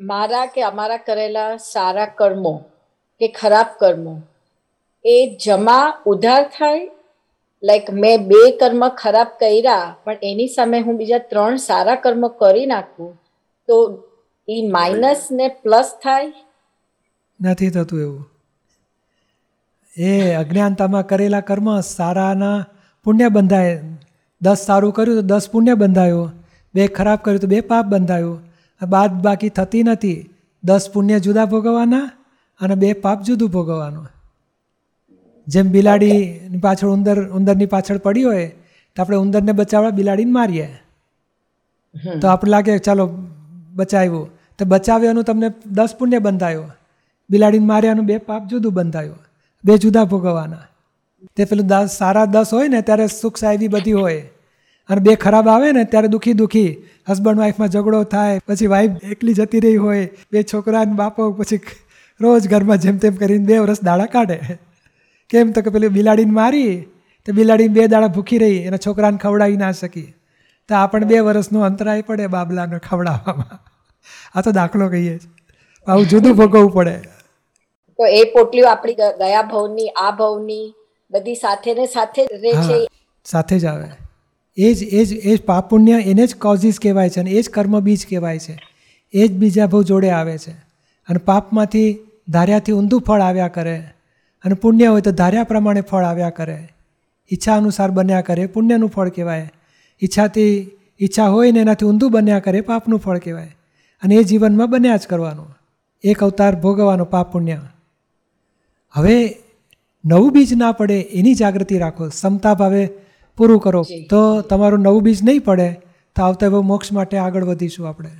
મારા કે અમારા કરેલા સારા કર્મો કે ખરાબ કર્મો, એ જમા ઉધાર થાય. લાઈક મેં બે કર્મ ખરાબ કર્યા, પણ એની સામે હું બીજા ત્રણ સારા કર્મ કરી નાખું, તો એ માઇનસ ને પ્લસ થાય. નથી થતું એવું. એ અજ્ઞાનતામાં કરેલા કર્મ સારાના પુણ્ય બંધાય. દસ સારું કર્યું તો દસ પુણ્ય બંધાયો. બે ખરાબ કર્યું તો બે પાપ બંધાયો. બાદ બાકી થતી નથી. દસ પુણ્ય જુદા ભોગવવાના અને બે પાપ જુદું ભોગવવાનું. જેમ બિલાડીની પાછળ ઉંદર ઉંદરની પાછળ પડી હોય તો આપણે ઉંદરને બચાવવા બિલાડીને મારીએ. તો આપણે લાગે ચાલો બચાવ્યું. તો બચાવ્યાનું તમને દસ પુણ્ય બંધાયો. બિલાડીને માર્યાનું બે પાપ જુદું બંધાયો. બે જુદા ભોગવવાના. તે પેલું દસ સારા દસ હોય ને ત્યારે સુખ સાહેબી બધી હોય. અને બે ખરાબ આવે ને ત્યારે દુઃખી દુઃખી. હસબન્ડ વાઈફમાં ઝઘડો થાય પછી વાઈફ એકલી જતી રહી હોય બે છોકરા બાપો પછી રોજ ઘરમાં જેમ તેમ કરીને બે વર્ષ દાડા કાઢે. કેમ તો કે પેલી બિલાડીને મારી તો બિલાડીને બે દાડા ભૂખી રહી એના છોકરાને ખવડાવી ના શકી. તો આપણને બે વર્ષનો અંતરાય પડે બાબલાને ખવડાવવામાં. આ તો દાખલો કહીએ છીએ આવું જુદું ભોગવવું પડે. તો એ પોટલીઓ આપણી ગયા ભવની આ ભવની બધી સાથે ને સાથે રહે છે. સાથે જ આવે. એ જ એ જ એ જ પાપ એને જ કોઝિસ કહેવાય છે અને એ જ કર્મ બીજ કહેવાય છે. એ જ બીજા ભવ જોડે આવે છે. અને પાપમાંથી ધાર્યાથી ઊંધું ફળ આવ્યા કરે. અને પુણ્ય હોય તો ધાર્યા પ્રમાણે ફળ આવ્યા કરે. ઈચ્છા અનુસાર બન્યા કરે. પુણ્યનું ફળ કહેવાય. ઈચ્છાથી, ઈચ્છા હોય ને એનાથી ઊંધું બન્યા કરે, પાપનું ફળ કહેવાય. અને એ જીવનમાં બન્યા જ કરવાનું. એક અવતાર ભોગવવાનો પાપ પુણ્ય હવે નવું બીજ ના પડે એની જાગૃતિ રાખો. સમતા ભાવે પૂરું કરો. તો તમારું નવું બીજ નહીં પડે તો આવતા મોક્ષ માટે આગળ વધીશું આપણે.